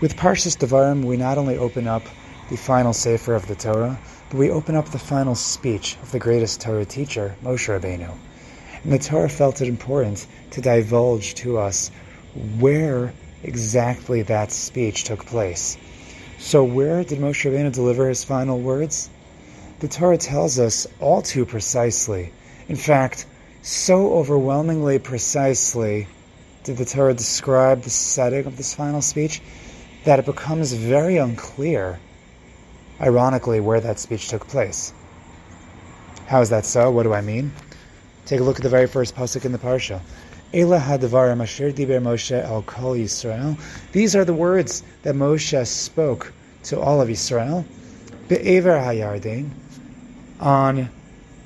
With Parshas Devarim, we not only open up the final sefer of the Torah, but we open up the final speech of the greatest Torah teacher, Moshe Rabbeinu. And the Torah felt it important to divulge to us where exactly that speech took place. So, where did Moshe Rabbeinu deliver his final words? The Torah tells us all too precisely. In fact, so overwhelmingly precisely did the Torah describe the setting of this final speech that it becomes very unclear, ironically, where that speech took place. How is that so? What do I mean? Take a look at the very first pasuk in the parsha. Moshe Yisrael. These are the words that Moshe spoke to all of Israel. On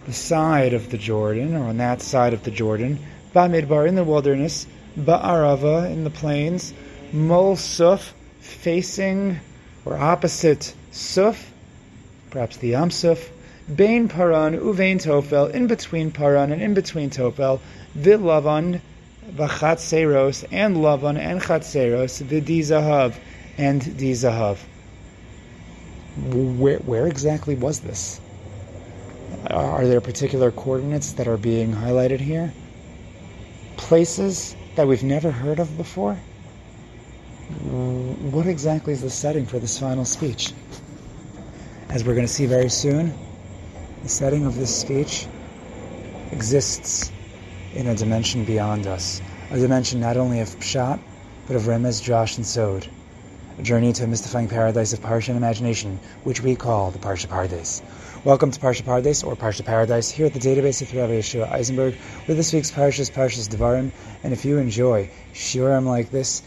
the side of the Jordan, or on that side of the Jordan. In the wilderness. Ba'arava in the plains. Mol suf facing or opposite Suf, perhaps the Yam Suf, Bain Paran, Uvain Tofel, in between Paran and in between Tofel, Vilavan, Vachatseros, and Lavan and Chatseros, Vidizahav, and Dizahav. Where, where exactly was this? Are there particular coordinates that are being highlighted here? Places that we've never heard of before? what exactly is the setting for this final speech? As we're going to see very soon, the setting of this speech exists in a dimension beyond us, a dimension not only of Pshat, but of Remez, Drash, and Sod, a journey to a mystifying paradise of Parsha and imagination, which we call the Parsha Paradise. Welcome to Parsha Paradise, or Parsha Paradise, here at the database of Rabbi Yeshua Eisenberg, with this week's Parshas, Parshas Devarim, and if you enjoy shiurim like this,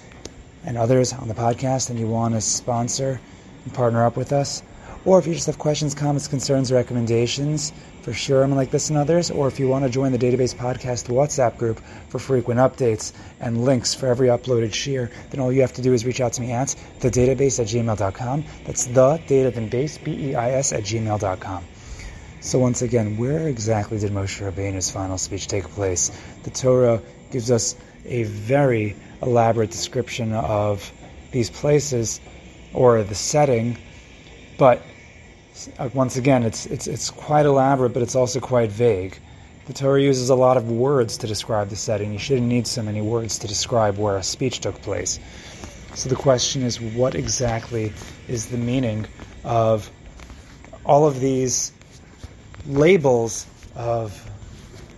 and others on the podcast and you want to sponsor and partner up with us, or if you just have questions, comments, concerns, recommendations for Shiurim like this and others, or if you want to join the Database Podcast WhatsApp group for frequent updates and links for every uploaded shiur, then all you have to do is reach out to me at thedatabase at gmail.com. That's the data base, B-E-I-S, at gmail.com. So once again, where exactly did Moshe Rabbeinu's final speech take place? The Torah gives us a very elaborate description of these places or the setting, but Uh, once again, it's, it's, it's quite elaborate, but it's also quite vague. The Torah uses a lot of words to describe the setting. You shouldn't need so many words to describe where a speech took place. So the question is, what exactly is the meaning of all of these labels of,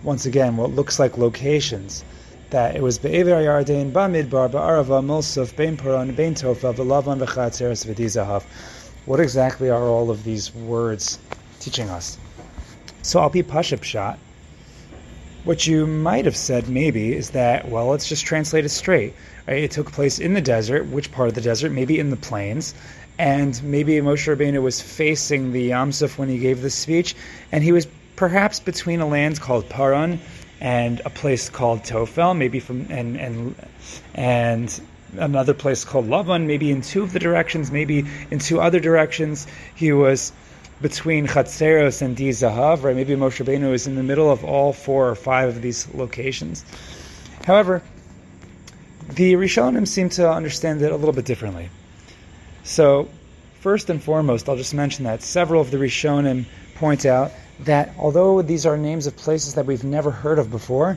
once again, what looks like locations? that it was Be'ever Yarden, Bamidbar, Ba'arava, Mulsuf, Bein Paran, Bein Tofel, V'lavan, V'chatzeres, V'dizahav. What exactly are all of these words teaching us? So I'll be Pashup shot. What you might have said maybe is that, well, let's just translate it straight. Right? It took place in the desert. Which part of the desert? Maybe in the plains. And maybe Moshe Rabbeinu was facing the Yamsuf when he gave the speech, and he was perhaps between a land called Paran and a place called Tofel, maybe from and and and another place called Lavan, maybe in two of the directions, maybe in two other directions. He was between Chatzeros and Di Zahav, right? Maybe Moshe Rabbeinu is in the middle of all four or five of these locations. However, the Rishonim seem to understand it a little bit differently. So, first and foremost, I'll just mention that several of the Rishonim point out that although these are names of places that we've never heard of before,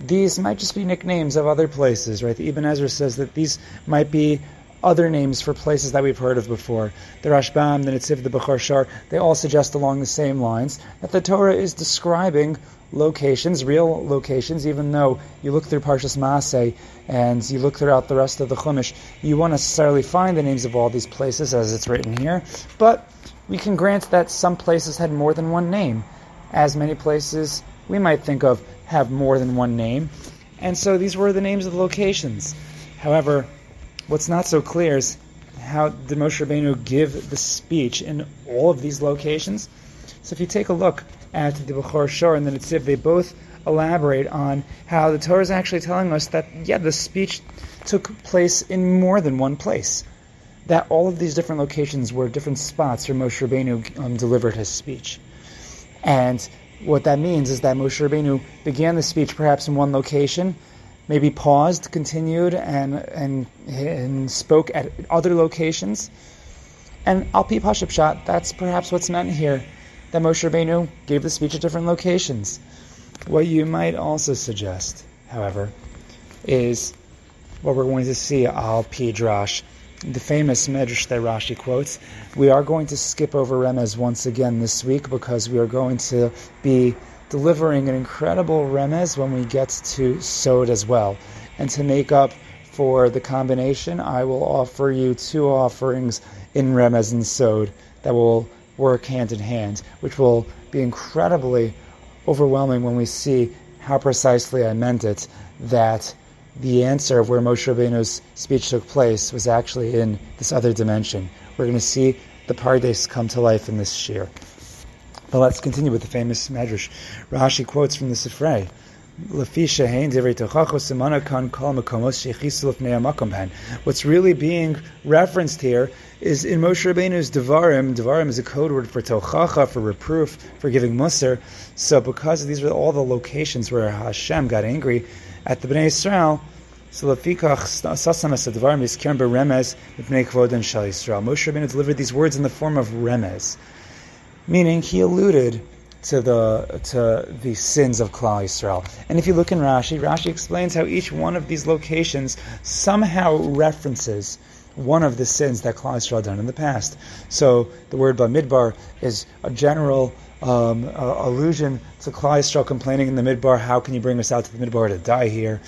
these might just be nicknames of other places, right? The Ibn Ezra says that these might be other names for places that we've heard of before. The Rashbam, the Netziv, the Bechor Shor, they all suggest along the same lines that the Torah is describing locations, real locations, even though you look through Parshas Masei and you look throughout the rest of the Chumash, you won't necessarily find the names of all these places as it's written here, but we can grant that some places had more than one name, as many places we might think of have more than one name. And so these were the names of the locations. However, what's not so clear is how did Moshe Rabbeinu give the speech in all of these locations? So if you take a look at the Bechor Shor and the Netziv, they both elaborate on how the Torah is actually telling us that, yeah, the speech took place in more than one place that all of these different locations were different spots where Moshe Rabbeinu um, delivered his speech. And what that means is that Moshe Rabbeinu began the speech perhaps in one location, maybe paused, continued, and, and, and spoke at other locations. And Al Pi Pashab that's perhaps what's meant here, that Moshe Rabbeinu gave the speech at different locations. What you might also suggest, however, is what we're going to see Al Pi Drash, the famous Medrash that Rashi quotes. We are going to skip over Remez once again this week because we are going to be delivering an incredible remez when we get to Sod as well. And to make up for the combination, I will offer you two offerings in remez and Sod that will work hand in hand, which will be incredibly overwhelming when we see how precisely I meant it, that the answer of where Moshe Rabbeinu's speech took place was actually in this other dimension. We're going to see the Pardes come to life in this shiur. But let's continue with the famous Medrash. Rashi quotes from the Sifrei. What's really being referenced here is in Moshe Rabbeinu's Devarim. Devarim is a code word for tochacha, for reproof, for giving mussar. So because these are all the locations where Hashem got angry at the Bnei Israel, so lefikach sasamas Devarim is kern beremez mipnei kvoden shal Yisrael. Moshe Rabbeinu delivered these words in the form of remez meaning he alluded to the to the sins of Klal Yisrael. And if you look in Rashi, Rashi explains how each one of these locations somehow references one of the sins that Klal Yisrael done in the past. So the word Bamidbar is a general um, uh, allusion to Yisrael complaining in the Midbar, how can you bring us out to the Midbar to die here?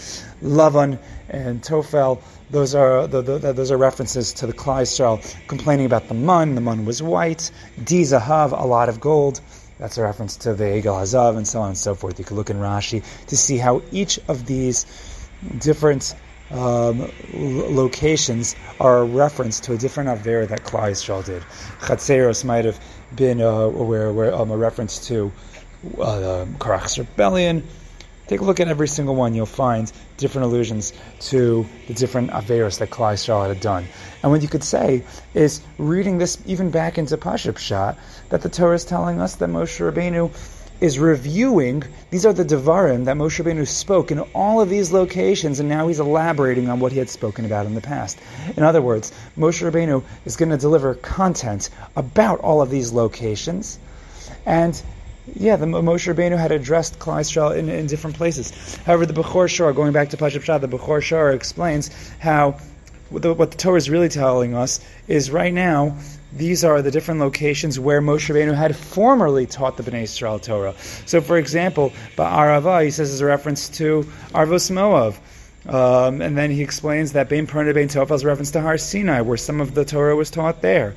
Lavan and Tofel, those are the, the, those are references to the Yisrael complaining about the mun. The mun was white. Di Zahav, a lot of gold. That's a reference to the Egel Hazav and so on and so forth. You can look in Rashi to see how each of these different um, locations are a reference to a different Avera that Klal Yisrael did. Chatzeros might have been uh, where, where um, a reference to uh, Korach's rebellion. Take a look at every single one. You'll find different allusions to the different Averos that Klal Yisrael had done. And what you could say is, reading this even back into Pashab Shah, that the Torah is telling us that Moshe Rabbeinu is reviewing, these are the Devarim that Moshe Rabbeinu spoke in all of these locations, and now he's elaborating on what he had spoken about in the past. In other words, Moshe Rabbeinu is going to deliver content about all of these locations, and yeah, the Moshe Rabbeinu had addressed Klal Yisrael in, in different places. However, the Bechor Shor, going back to Pashup Shah, the Bechor Shor explains how what the, what the Torah is really telling us is right now these are the different locations where Moshe Rabbeinu had formerly taught the Bnei Israel Torah. So, for example, Ba'arava, he says, is a reference to Arvos Moav. Um, and then he explains that Bein Paran Bein Tofel is reference to Har Sinai, where some of the Torah was taught there.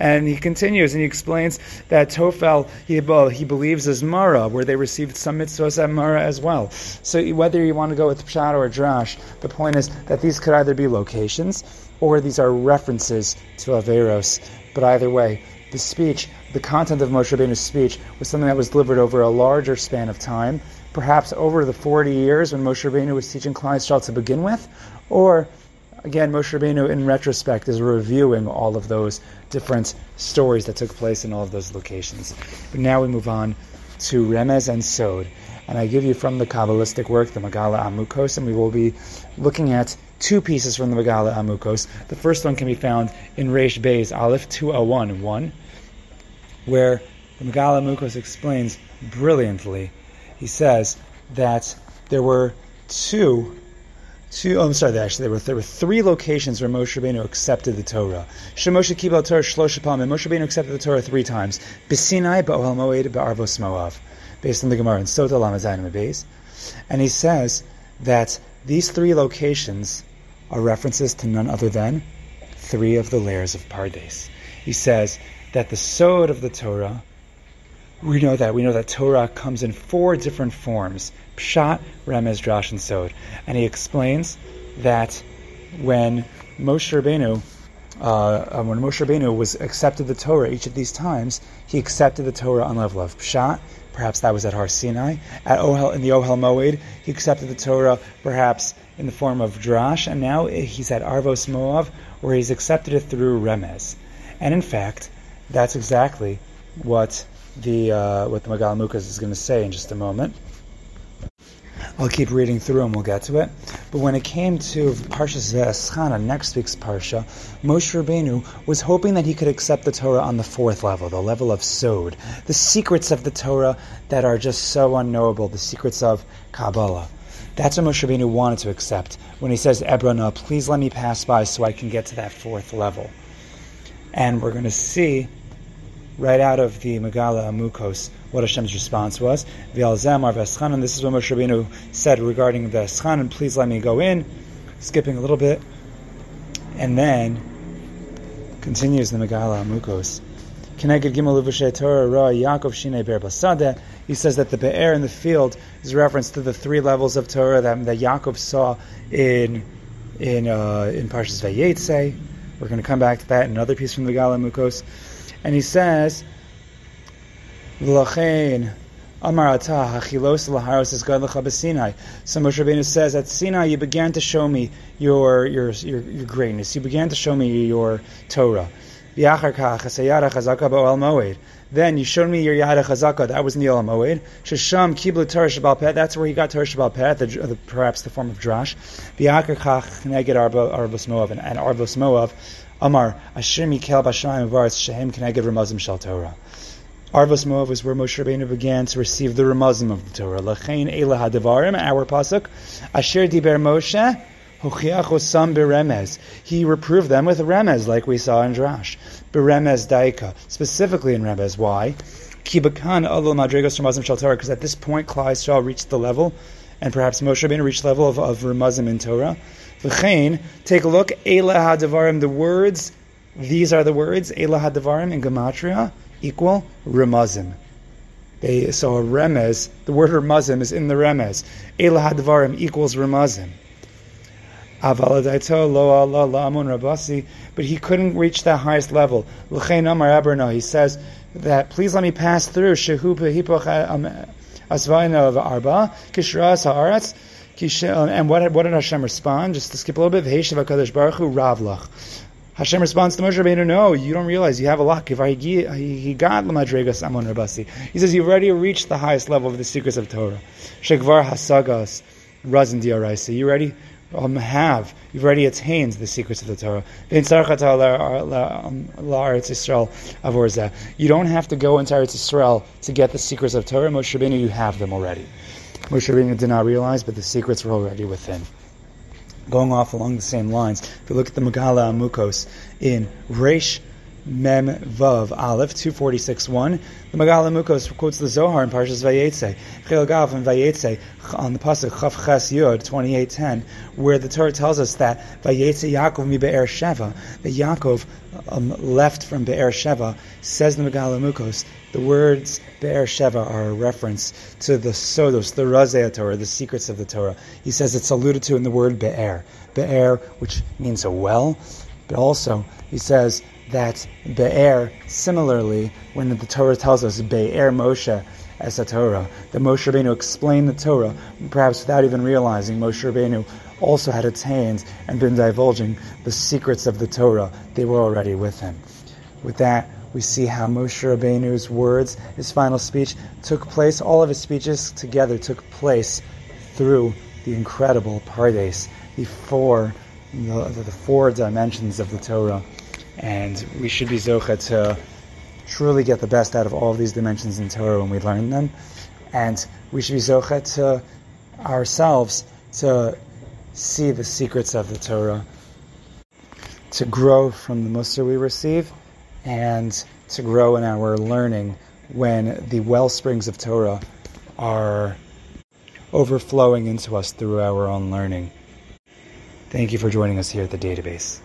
And he continues and he explains that Tofel, he, well, he believes is Mara, where they received some mitzvahs at Mara as well. So whether you want to go with Pshat or Drash, the point is that these could either be locations or these are references to Averos but either way, the speech, the content of Moshe Rabbeinu's speech, was something that was delivered over a larger span of time, perhaps over the 40 years when Moshe Rabbeinu was teaching Klal to begin with, or again, Moshe Rabbeinu, in retrospect, is reviewing all of those different stories that took place in all of those locations. But now we move on to Remez and Sod. And I give you from the Kabbalistic work, the Megala Amukos, and we will be looking at two pieces from the Megala Amukos. The first one can be found in Reish Bey's Aleph 201 1, where the Megala Amukos explains brilliantly. He says that there were two two. Oh, I'm sorry. Actually, there were there were three locations where Moshe Rabbeinu accepted the Torah. Shemoshe Kibel Torah Shlosh and Moshe Rabbeinu accepted the Torah three times. B'Sinai, Ba'Ohel Moed, Ba'Arvos Moav, based on the Gemara Sota and he says that these three locations are references to none other than three of the layers of Pardes. He says that the Sod of the Torah, we know that. We know that Torah comes in four different forms Pshat, Remez, Drash, and Sod. And he explains that when Moshe Rabbeinu, uh, when Moshe Rabbeinu was accepted the Torah each of these times, he accepted the Torah on level of Pshat, perhaps that was at Har Sinai. At Ohel, in the Ohel Moed, he accepted the Torah perhaps in the form of Drash, and now he's at Arvos Moav, where he's accepted it through Remez. And in fact, that's exactly what the uh, what the Megala Amukos is going to say in just a moment. I'll keep reading through and we'll get to it. But when it came to Parshas Ve'eschana, next week's Parsha, Moshe Rabbeinu was hoping that he could accept the Torah on the fourth level, the level of Sod, the secrets of the Torah that are just so unknowable, the secrets of Kabbalah. That's what Moshe Rabbeinu wanted to accept when he says, Ebrana, please let me pass by so I can get to that fourth level. And we're going to see right out of the Megala Amukos what Hashem's response was. V'alzem veschanan. This is what Moshe Rabbeinu said regarding veschanan. Please let me go in. Skipping a little bit, and then continues the Megala Amukos. He says that the Be'er in the field is reference to the three levels of Torah that, that Yaakov saw in in uh, in Parshas Vayetze. We're going to come back to that in another piece from the Megala Amukos. And he says, V'lachein Amar Ata Hachilos Laharos is God Sinai. So Moshe Rabbeinu says, at Sinai you began to show me your, your your your greatness. You began to show me your Torah. Then you showed me your Yada Chazaka. That was in the Ohel Moed. Shesham Kiblu Torah Peh. That's where he got Torah Peh, the, the, perhaps the form of Drash. V'yachar Kach Neged Arbos Moav. And, Arbos Moav, Amar, Asher Mikel Bashayim Varetz Shehem Keneged Ramazim Shal Torah. Arvos Moav was where Moshe Rabbeinu began to receive the Ramazim of the Torah. Lachain Eila Hadavarim, our pasuk, Asher Diber Moshe, Hochiachosam beremez. He reproved them with remez, like we saw in Drash. Beremez daika, specifically in remez. Why? Kibakan alo madregos ramazim shal Torah, because at this point Klal Yisrael reached the level, and perhaps Moshe Rabbeinu reached level of, of ramazim in Torah. V'chein, take a look, Eila hadavarim, the words, these are the words, Eila hadavarim in Gematria, equal ramazim. They, so a remez, the word ramazim is in the remez. Eila hadavarim equals ramazim. But he couldn't reach that highest level. He says that please let me pass through um, and what, what did Hashem respond? Just to skip a little bit, Hashem responds to Moshe Rabbeinu, no, you don't realize you have a luck. If I he got Lamadregas Amon Rabasi. He says you've already reached the highest level of the secrets of Torah. Shekvar Hasagas Razin Diaraisa. You ready? Um, have, you've already attained the secrets of the Torah. You don't have to go into Eretz Yisrael to get the secrets of Torah. Moshe Rabbeinu, you have them already. Moshe Rabbeinu did not realize, but the secrets were already within. Going off along the same lines, if you look at the Megala Amukos in Reish Mem Vav Aleph 246 1. The Megala Amukos quotes the Zohar in Parshas Vayetze, Chil Gav and Vayetze on the pasuk Chav Ches Yod 28:10, where the Torah tells us that Vayetze Yaakov mi Be'er Sheva, that Yaakov um, left from Be'er Sheva. Says the Megala Amukos, the words Be'er Sheva are a reference to the Sodos, the Razei Torah, the secrets of the Torah. He says it's alluded to in the word Be'er, Be'er, which means a well, but also he says that Be'er, similarly, when the Torah tells us Be'er Moshe as a Torah, that Moshe Rabbeinu explained the Torah, perhaps without even realizing Moshe Rabbeinu also had attained and been divulging the secrets of the Torah. They were already with him. With that, we see how Moshe Rabbeinu's words, his final speech, took place, all of his speeches together took place through the incredible Pardes, the four, the, the four dimensions of the Torah and we should be zocha to truly get the best out of all of these dimensions in Torah when we learn them, and we should be zocha to ourselves to see the secrets of the Torah, to grow from the mussar we receive, and to grow in our learning when the well springs of Torah are overflowing into us through our own learning. Thank you for joining us here at the database.